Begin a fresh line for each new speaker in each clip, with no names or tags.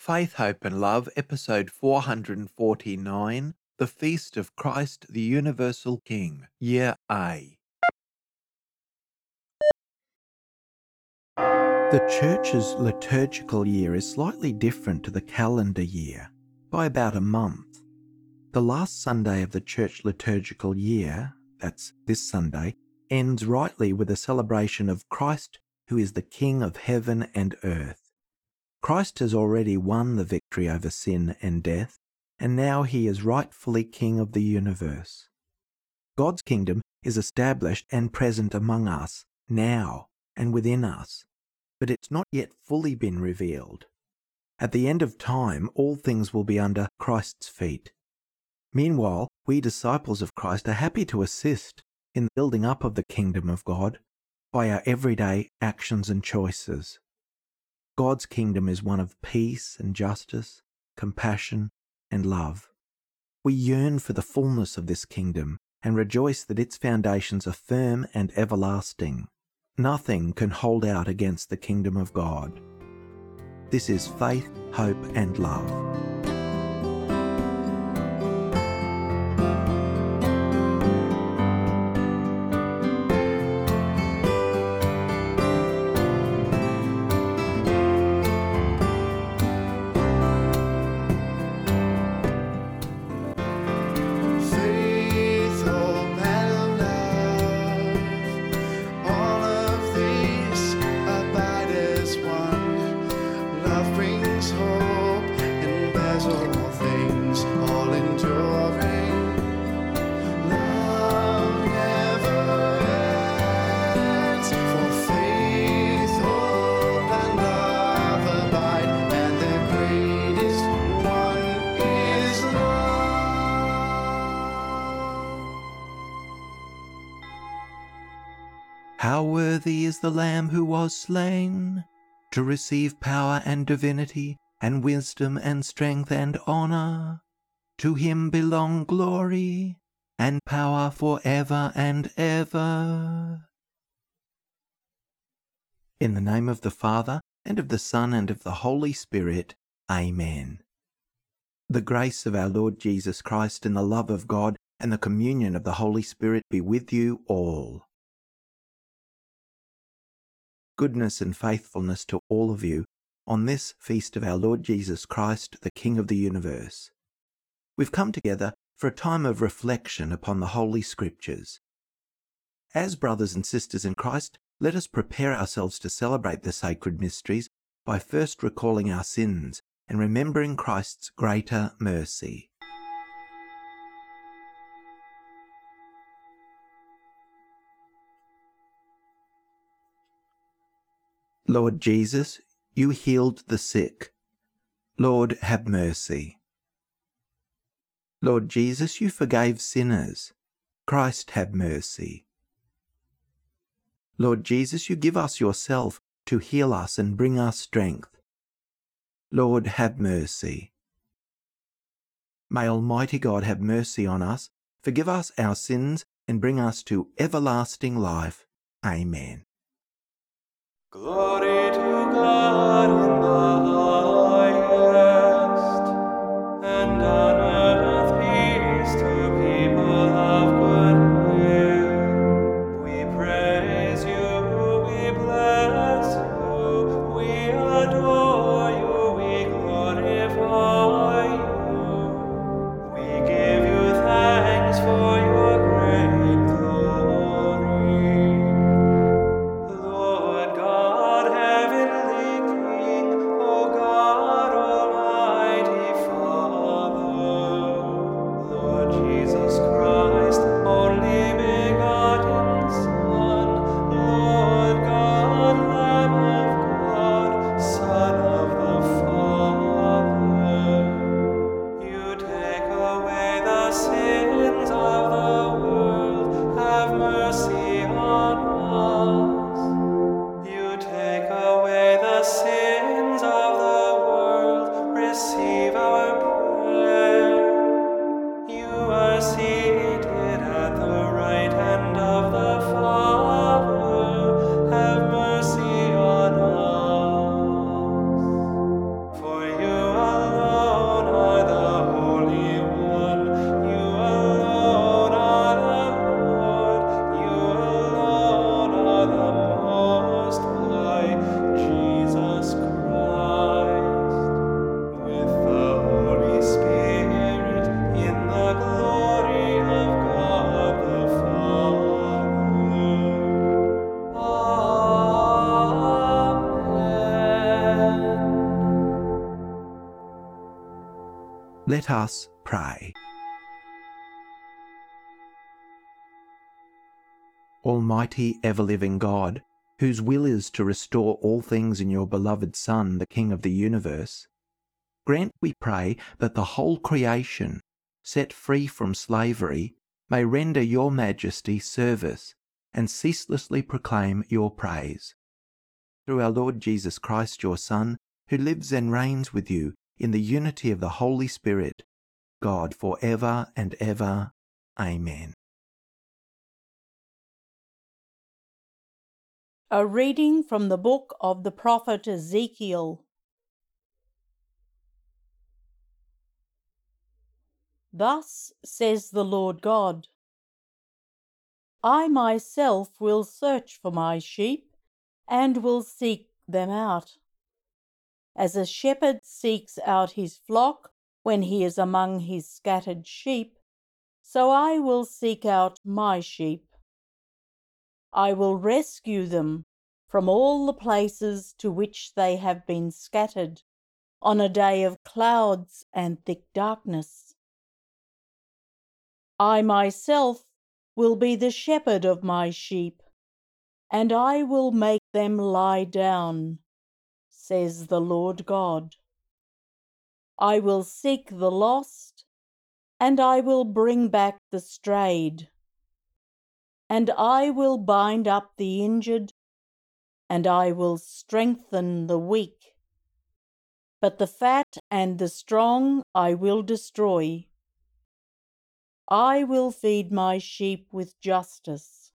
Faith, Hope and Love, episode 449 The Feast of Christ the Universal King, Year A. The Church's liturgical year is slightly different to the calendar year by about a month. The last Sunday of the Church liturgical year, that's this Sunday, ends rightly with a celebration of Christ, who is the King of heaven and earth. Christ has already won the victory over sin and death, and now he is rightfully King of the universe. God's kingdom is established and present among us now and within us, but it's not yet fully been revealed. At the end of time, all things will be under Christ's feet. Meanwhile, we disciples of Christ are happy to assist in the building up of the kingdom of God by our everyday actions and choices. God's kingdom is one of peace and justice, compassion and love. We yearn for the fullness of this kingdom and rejoice that its foundations are firm and everlasting. Nothing can hold out against the kingdom of God. This is faith, hope, and love. Worthy is the Lamb who was slain to receive power and divinity, and wisdom and strength and honour. To him belong glory and power for ever and ever. In the name of the Father, and of the Son, and of the Holy Spirit. Amen. The grace of our Lord Jesus Christ, and the love of God, and the communion of the Holy Spirit be with you all goodness and faithfulness to all of you on this feast of our Lord Jesus Christ, the King of the universe. We've come together for a time of reflection upon the Holy Scriptures. As brothers and sisters in Christ, let us prepare ourselves to celebrate the sacred mysteries by first recalling our sins and remembering Christ's greater mercy. Lord Jesus, you healed the sick. Lord, have mercy. Lord Jesus, you forgave sinners. Christ, have mercy. Lord Jesus, you give us yourself to heal us and bring us strength. Lord, have mercy. May Almighty God have mercy on us, forgive us our sins, and bring us to everlasting life. Amen.
Glory to God in the
Let us pray. Almighty ever living God, whose will is to restore all things in your beloved Son, the King of the universe, grant, we pray, that the whole creation, set free from slavery, may render your majesty service and ceaselessly proclaim your praise. Through our Lord Jesus Christ, your Son, who lives and reigns with you in the unity of the Holy Spirit, God for ever and ever. Amen.
A reading from the book of the prophet Ezekiel. Thus says the Lord God I myself will search for my sheep and will seek them out. As a shepherd seeks out his flock when he is among his scattered sheep, so I will seek out my sheep. I will rescue them from all the places to which they have been scattered on a day of clouds and thick darkness. I myself will be the shepherd of my sheep, and I will make them lie down, says the Lord God. I will seek the lost, and I will bring back the strayed and I will bind up the injured, and I will strengthen the weak. But the fat and the strong I will destroy. I will feed my sheep with justice.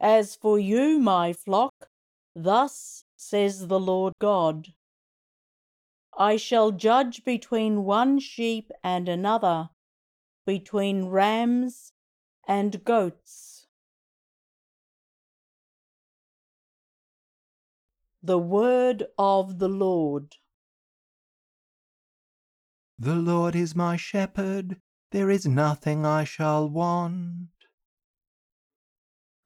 As for you, my flock, thus says the Lord God I shall judge between one sheep and another, between rams and goats. The word of the Lord.
The Lord is my shepherd, there is nothing I shall want.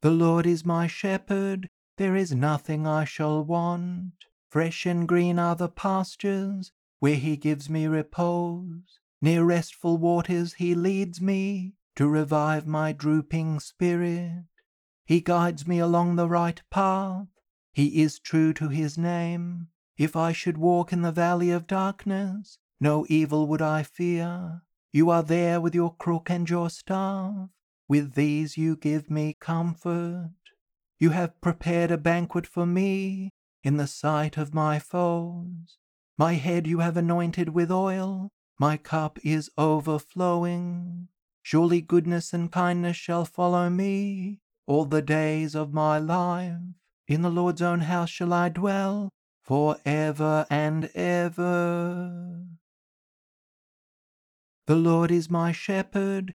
The Lord is my shepherd, there is nothing I shall want. Fresh and green are the pastures, where he gives me repose. Near restful waters he leads me to revive my drooping spirit. He guides me along the right path. He is true to his name. If I should walk in the valley of darkness, no evil would I fear. You are there with your crook and your staff. With these you give me comfort. You have prepared a banquet for me in the sight of my foes. My head you have anointed with oil. My cup is overflowing. Surely goodness and kindness shall follow me all the days of my life. In the Lord's own house shall I dwell for ever and ever. The Lord is my shepherd,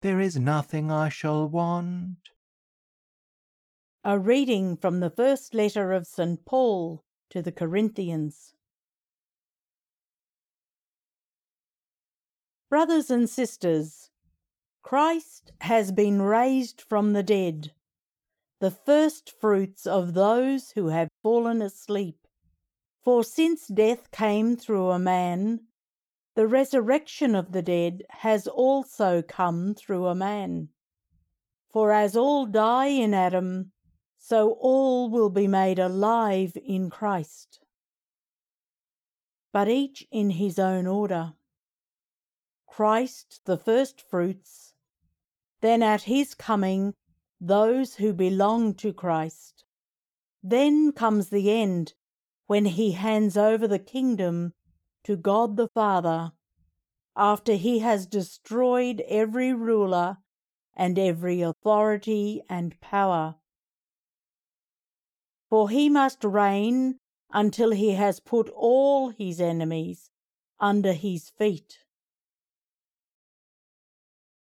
there is nothing I shall want.
A reading from the first letter of St. Paul to the Corinthians. Brothers and sisters, Christ has been raised from the dead, the first fruits of those who have fallen asleep. For since death came through a man, the resurrection of the dead has also come through a man. For as all die in Adam, so all will be made alive in Christ. But each in his own order. Christ the firstfruits then at his coming, those who belong to Christ. Then comes the end, when he hands over the kingdom to God the Father, after he has destroyed every ruler and every authority and power. For he must reign until he has put all his enemies under his feet.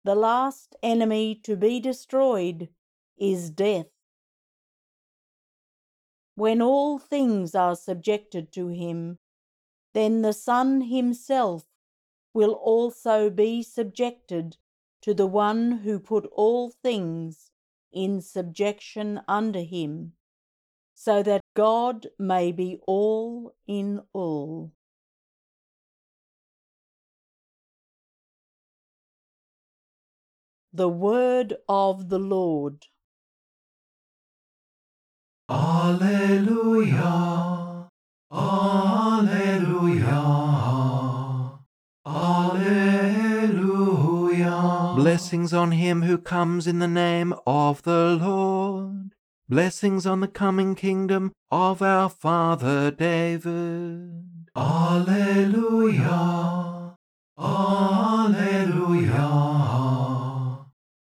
The last enemy to be destroyed is death. When all things are subjected to him, then the Son himself will also be subjected to the one who put all things in subjection under him, so that God may be all in all. The word of the Lord.
Alleluia. Alleluia. Alleluia.
Blessings on him who comes in the name of the Lord. Blessings on the coming kingdom of our father David.
Alleluia. Alleluia.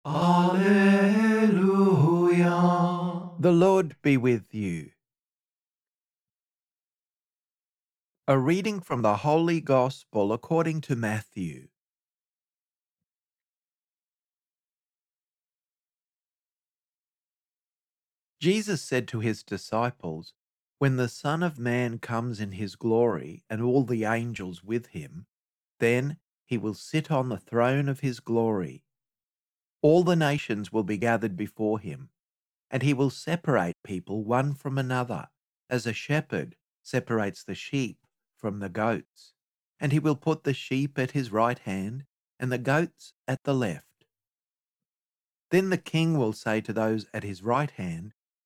Alleluia.
The Lord be with you. A reading from the Holy Gospel according to Matthew. Jesus said to his disciples, When the Son of Man comes in his glory and all the angels with him, then he will sit on the throne of his glory. All the nations will be gathered before him, and he will separate people one from another, as a shepherd separates the sheep from the goats. And he will put the sheep at his right hand, and the goats at the left. Then the king will say to those at his right hand,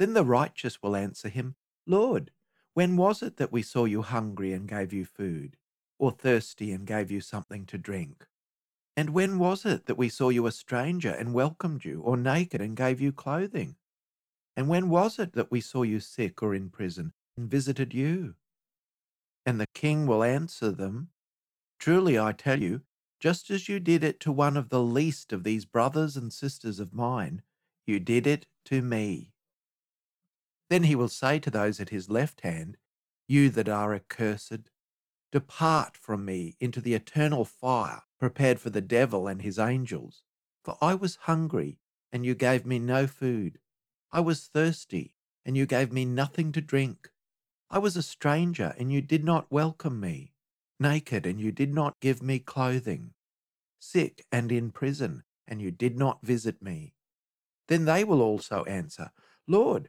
Then the righteous will answer him, Lord, when was it that we saw you hungry and gave you food, or thirsty and gave you something to drink? And when was it that we saw you a stranger and welcomed you, or naked and gave you clothing? And when was it that we saw you sick or in prison and visited you? And the king will answer them, Truly I tell you, just as you did it to one of the least of these brothers and sisters of mine, you did it to me. Then he will say to those at his left hand, You that are accursed, depart from me into the eternal fire prepared for the devil and his angels. For I was hungry, and you gave me no food. I was thirsty, and you gave me nothing to drink. I was a stranger, and you did not welcome me. Naked, and you did not give me clothing. Sick and in prison, and you did not visit me. Then they will also answer, Lord,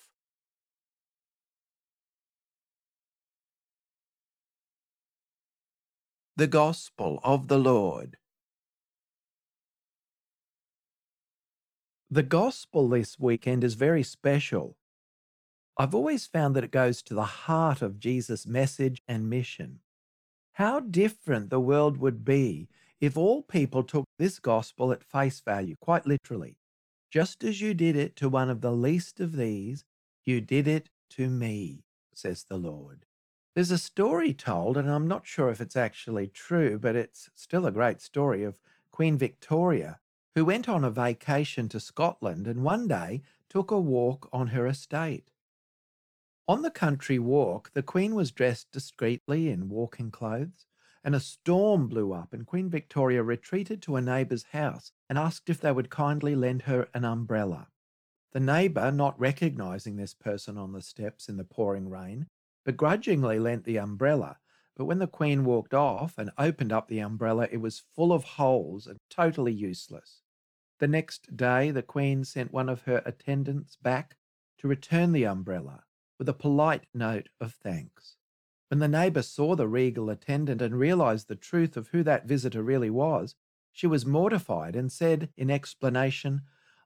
The Gospel of the Lord. The Gospel this weekend is very special. I've always found that it goes to the heart of Jesus' message and mission. How different the world would be if all people took this Gospel at face value, quite literally. Just as you did it to one of the least of these, you did it to me, says the Lord. There's a story told, and I'm not sure if it's actually true, but it's still a great story of Queen Victoria, who went on a vacation to Scotland and one day took a walk on her estate. On the country walk, the Queen was dressed discreetly in walking clothes, and a storm blew up, and Queen Victoria retreated to a neighbour's house and asked if they would kindly lend her an umbrella. The neighbour, not recognising this person on the steps in the pouring rain, begrudgingly lent the umbrella, but when the Queen walked off and opened up the umbrella, it was full of holes and totally useless. The next day, the Queen sent one of her attendants back to return the umbrella with a polite note of thanks. When the neighbour saw the regal attendant and realized the truth of who that visitor really was, she was mortified and said in explanation,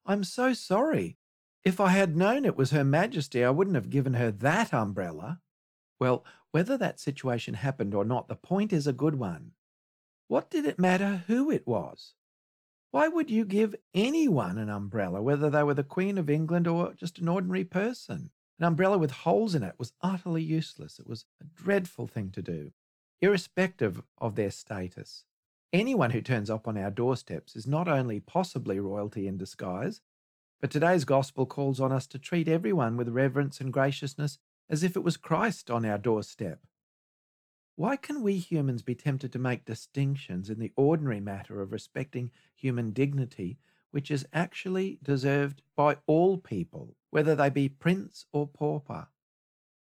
I'm so sorry. If I had known it was Her Majesty, I wouldn't have given her that umbrella. Well, whether that situation happened or not, the point is a good one. What did it matter who it was? Why would you give anyone an umbrella, whether they were the Queen of England or just an ordinary person? An umbrella with holes in it was utterly useless. It was a dreadful thing to do, irrespective of their status. Anyone who turns up on our doorsteps is not only possibly royalty in disguise, but today's gospel calls on us to treat everyone with reverence and graciousness as if it was Christ on our doorstep. Why can we humans be tempted to make distinctions in the ordinary matter of respecting human dignity, which is actually deserved by all people, whether they be prince or pauper?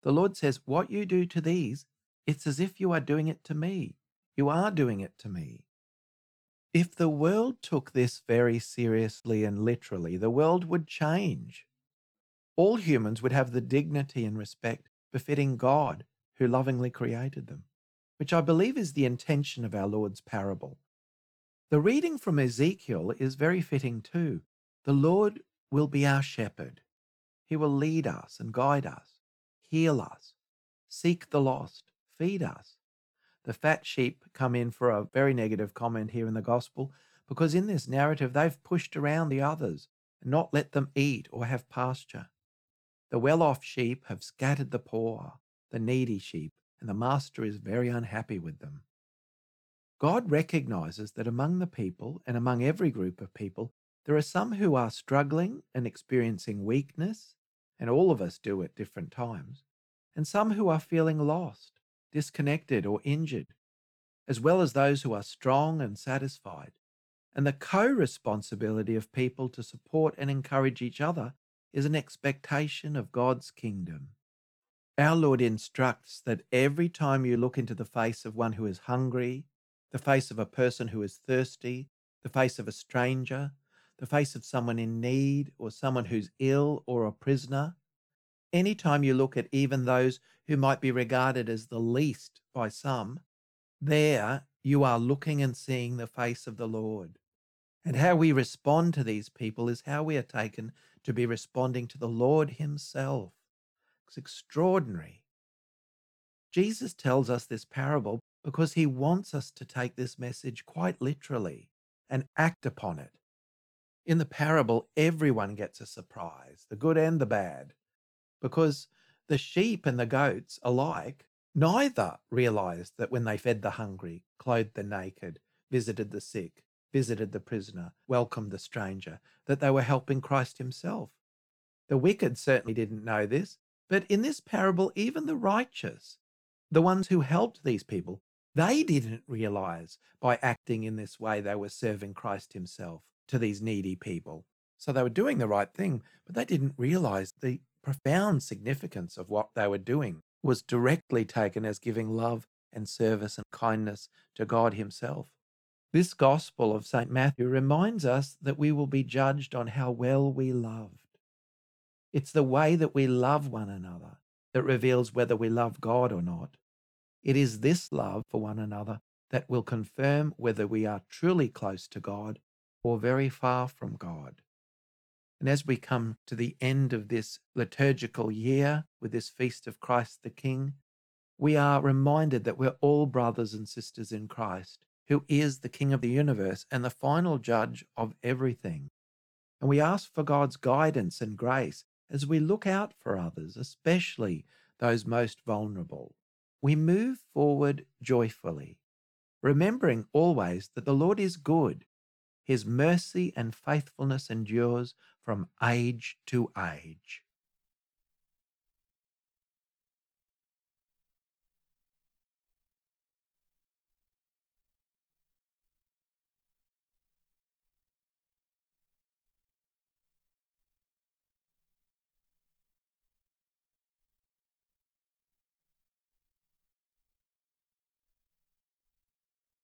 The Lord says, What you do to these, it's as if you are doing it to me. You are doing it to me. If the world took this very seriously and literally, the world would change. All humans would have the dignity and respect befitting God who lovingly created them which I believe is the intention of our Lord's parable. The reading from Ezekiel is very fitting too. The Lord will be our shepherd. He will lead us and guide us, heal us, seek the lost, feed us. The fat sheep come in for a very negative comment here in the gospel because in this narrative they've pushed around the others and not let them eat or have pasture. The well off sheep have scattered the poor, the needy sheep and the master is very unhappy with them. God recognizes that among the people and among every group of people, there are some who are struggling and experiencing weakness, and all of us do at different times, and some who are feeling lost, disconnected, or injured, as well as those who are strong and satisfied. And the co responsibility of people to support and encourage each other is an expectation of God's kingdom. Our Lord instructs that every time you look into the face of one who is hungry, the face of a person who is thirsty, the face of a stranger, the face of someone in need or someone who's ill or a prisoner, anytime you look at even those who might be regarded as the least by some, there you are looking and seeing the face of the Lord. And how we respond to these people is how we are taken to be responding to the Lord Himself. It's extraordinary. Jesus tells us this parable because he wants us to take this message quite literally and act upon it. In the parable, everyone gets a surprise, the good and the bad, because the sheep and the goats alike neither realized that when they fed the hungry, clothed the naked, visited the sick, visited the prisoner, welcomed the stranger, that they were helping Christ himself. The wicked certainly didn't know this, but in this parable, even the righteous, the ones who helped these people, they didn't realize by acting in this way they were serving Christ Himself to these needy people. So they were doing the right thing, but they didn't realize the profound significance of what they were doing was directly taken as giving love and service and kindness to God Himself. This Gospel of St. Matthew reminds us that we will be judged on how well we loved. It's the way that we love one another that reveals whether we love God or not. It is this love for one another that will confirm whether we are truly close to God or very far from God. And as we come to the end of this liturgical year with this feast of Christ the King, we are reminded that we're all brothers and sisters in Christ, who is the King of the universe and the final judge of everything. And we ask for God's guidance and grace as we look out for others, especially those most vulnerable, we move forward joyfully, remembering always that the Lord is good. His mercy and faithfulness endures from age to age.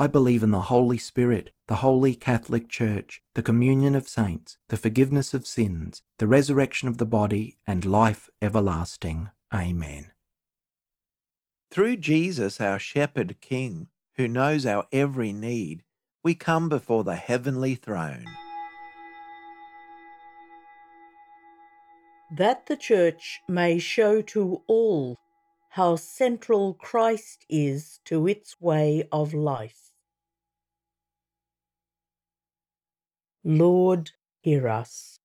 I believe in the Holy Spirit, the Holy Catholic Church, the communion of saints, the forgiveness of sins, the resurrection of the body, and life everlasting. Amen. Through Jesus, our Shepherd King, who knows our every need, we come before the heavenly throne.
That the Church may show to all how central Christ is to its way of life. Lord, hear us.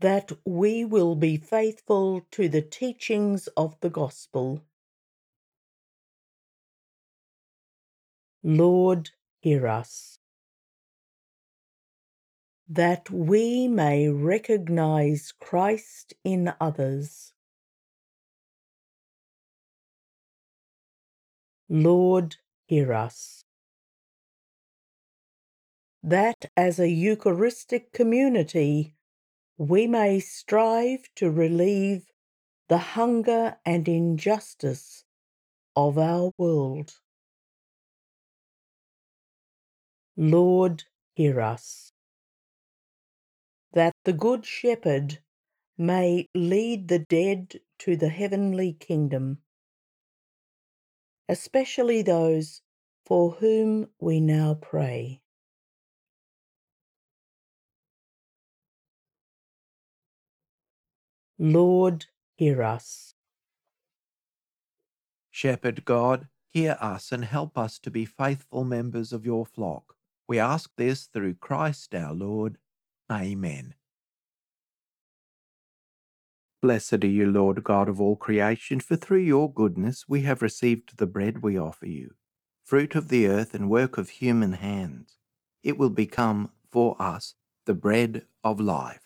That we will be faithful to the teachings of the Gospel. Lord, hear us. That we may recognize Christ in others. Lord, hear us. That as a Eucharistic community, we may strive to relieve the hunger and injustice of our world. Lord, hear us. That the Good Shepherd may lead the dead to the heavenly kingdom especially those for whom we now pray. Lord, hear us.
Shepherd God, hear us and help us to be faithful members of your flock. We ask this through Christ our Lord. Amen. Blessed are you, Lord God of all creation, for through your goodness we have received the bread we offer you, fruit of the earth and work of human hands. It will become for us the bread of life.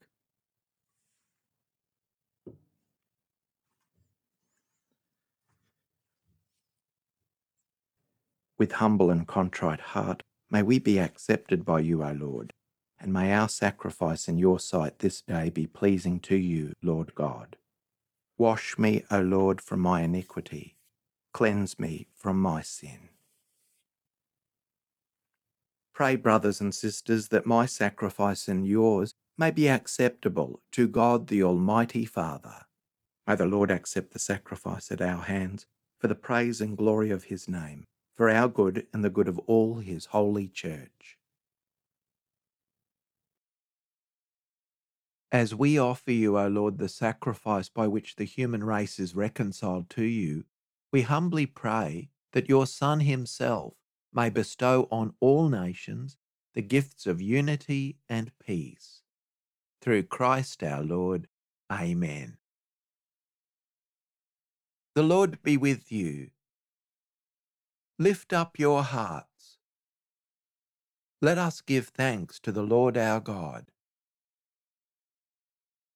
With humble and contrite heart, may we be accepted by you, O Lord, and may our sacrifice in your sight this day be pleasing to you, Lord God. Wash me, O Lord, from my iniquity. Cleanse me from my sin. Pray, brothers and sisters, that my sacrifice and yours may be acceptable to God the Almighty Father. May the Lord accept the sacrifice at our hands for the praise and glory of his name, for our good and the good of all his holy church. As we offer you, O Lord, the sacrifice by which the human race is reconciled to you, we humbly pray that your Son himself may bestow on all nations the gifts of unity and peace. Through Christ our Lord. Amen. The Lord be with you. Lift up your hearts. Let us give thanks to the Lord our God.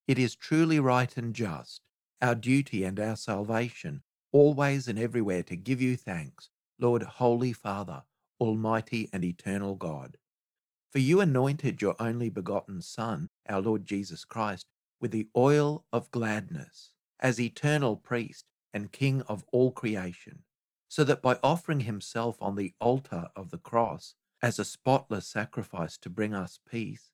It is truly right and just, our duty and our salvation, always and everywhere to give you thanks, Lord, Holy Father, Almighty and Eternal God. For you anointed your only begotten Son, our Lord Jesus Christ, with the oil of gladness, as eternal priest and King of all creation, so that by offering himself on the altar of the cross as a spotless sacrifice to bring us peace,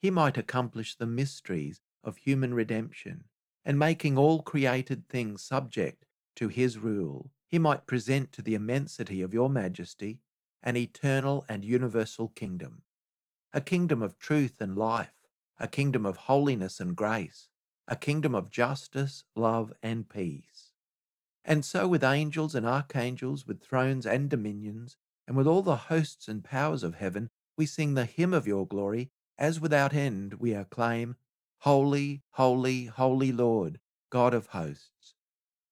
he might accomplish the mysteries of human redemption, and making all created things subject to his rule, he might present to the immensity of your majesty an eternal and universal kingdom, a kingdom of truth and life, a kingdom of holiness and grace, a kingdom of justice, love, and peace. And so, with angels and archangels, with thrones and dominions, and with all the hosts and powers of heaven, we sing the hymn of your glory, as without end we acclaim, Holy, holy, holy Lord, God of hosts.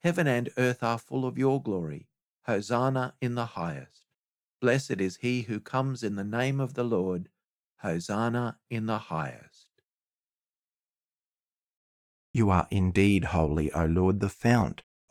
Heaven and earth are full of your glory. Hosanna in the highest. Blessed is he who comes in the name of the Lord. Hosanna in the highest. You are indeed holy, O Lord, the fount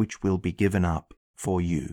which will be given up for you.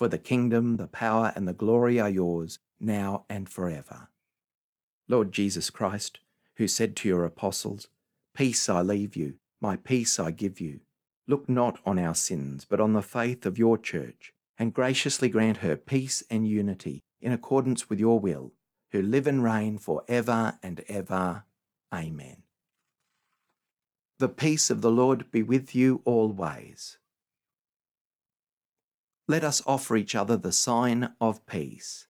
For the kingdom, the power, and the glory are yours, now and forever. Lord Jesus Christ, who said to your apostles, Peace I leave you, my peace I give you, look not on our sins, but on the faith of your church, and graciously grant her peace and unity in accordance with your will, who live and reign for ever and ever. Amen. The peace of the Lord be with you always let us offer each other the sign of peace.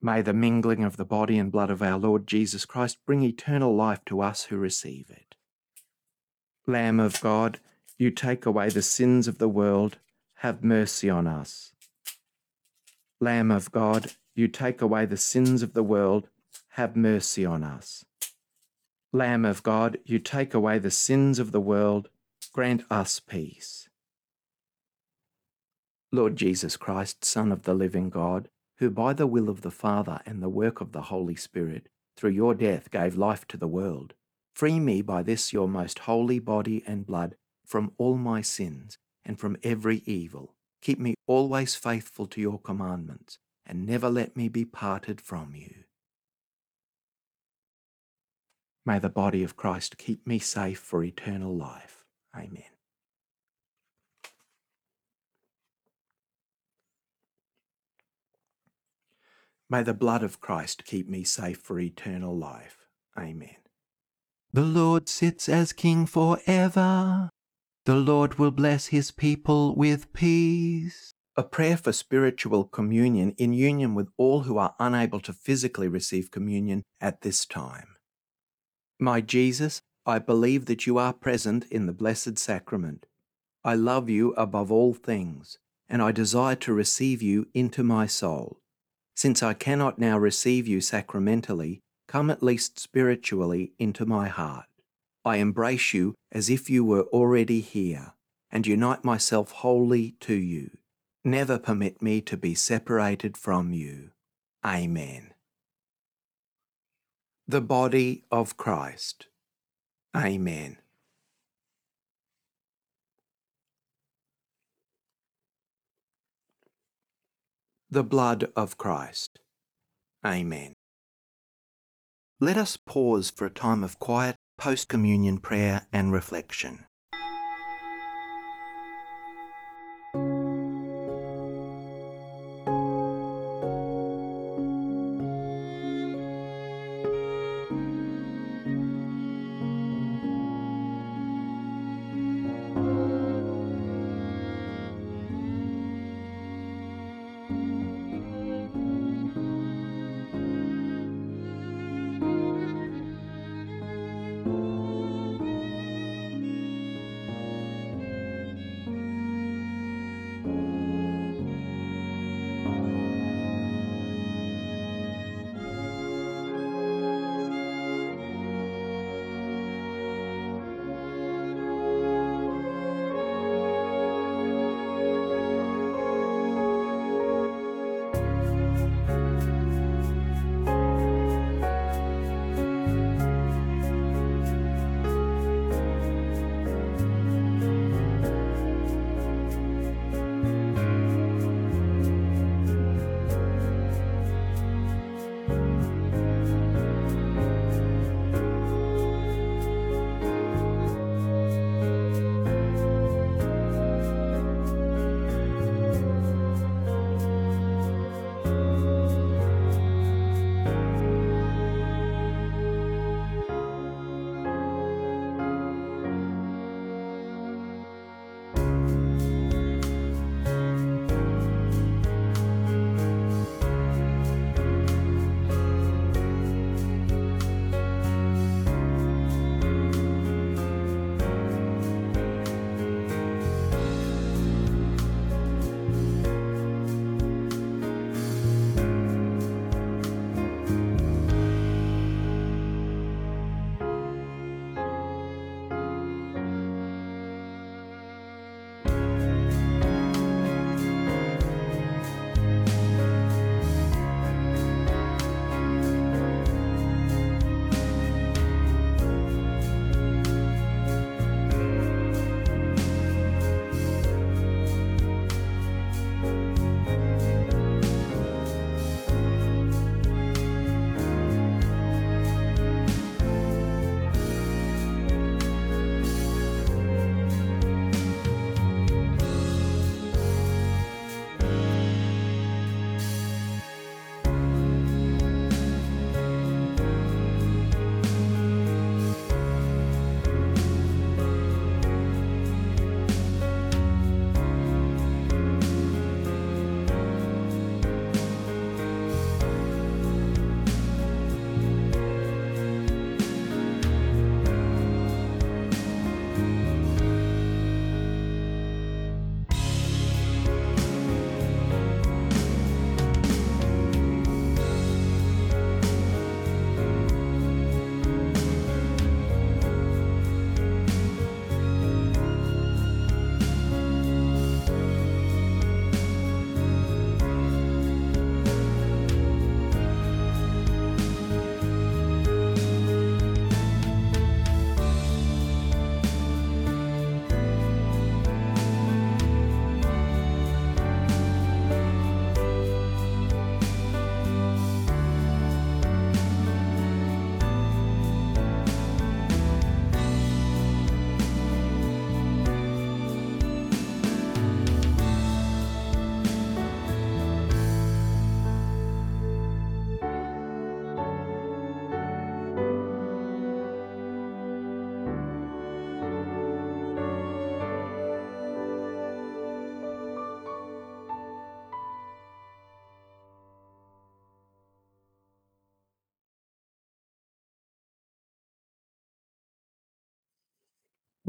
May the mingling of the body and blood of our Lord Jesus Christ bring eternal life to us who receive it. Lamb of God, you take away the sins of the world have mercy on us. Lamb of God, you take away the sins of the world, have mercy on us. Lamb of God, you take away the sins of the world, grant us peace. Lord Jesus Christ, Son of the living God, who by the will of the Father and the work of the Holy Spirit, through your death gave life to the world, free me by this your most holy body and blood from all my sins and from every evil. Keep me always faithful to your commandments, and never let me be parted from you. May the body of Christ keep me safe for eternal life. Amen. May the blood of Christ keep me safe for eternal life. Amen. The Lord sits as King for ever. The Lord will bless his people with peace. A prayer for spiritual communion in union with all who are unable to physically receive communion at this time. My Jesus, I believe that you are present in the Blessed Sacrament. I love you above all things, and I desire to receive you into my soul. Since I cannot now receive you sacramentally, come at least spiritually into my heart. I embrace you as if you were already here, and unite myself wholly to you. Never permit me to be separated from you. Amen. The body of Christ. Amen. the blood of Christ. Amen. Let us pause for a time of quiet post communion prayer and reflection.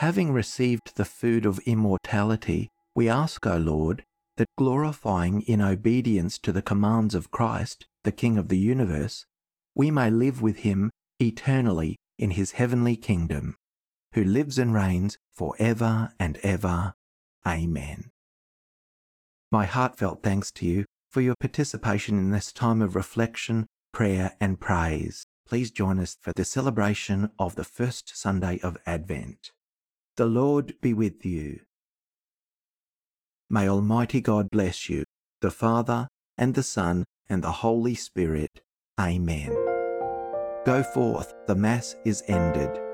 Having received the food of immortality, we ask, O Lord, that glorifying in obedience to the commands of Christ, the King of the universe, we may live with him eternally in his heavenly kingdom, who lives and reigns for ever and ever. Amen. My heartfelt thanks to you for your participation in this time of reflection, prayer, and praise. Please join us for the celebration of the first Sunday of Advent. The Lord be with you. May Almighty God bless you, the Father, and the Son, and the Holy Spirit. Amen. Go forth, the Mass is ended.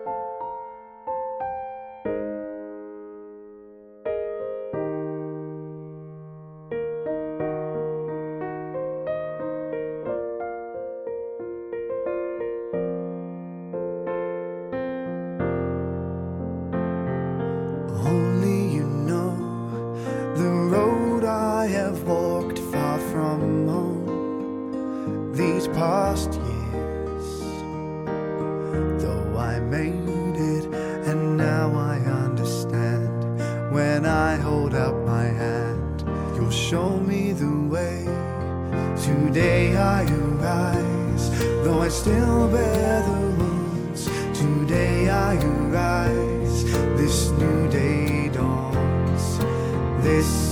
This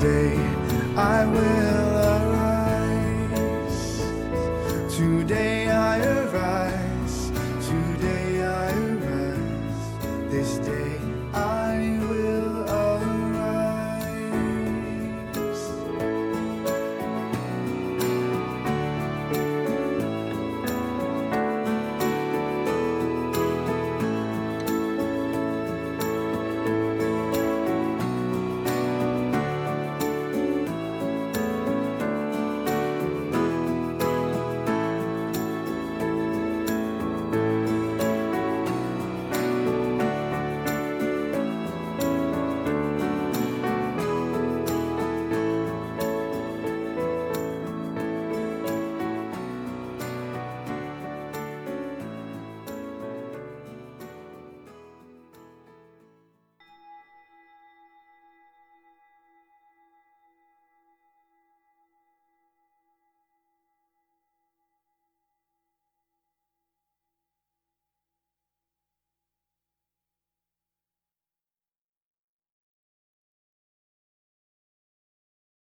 day I will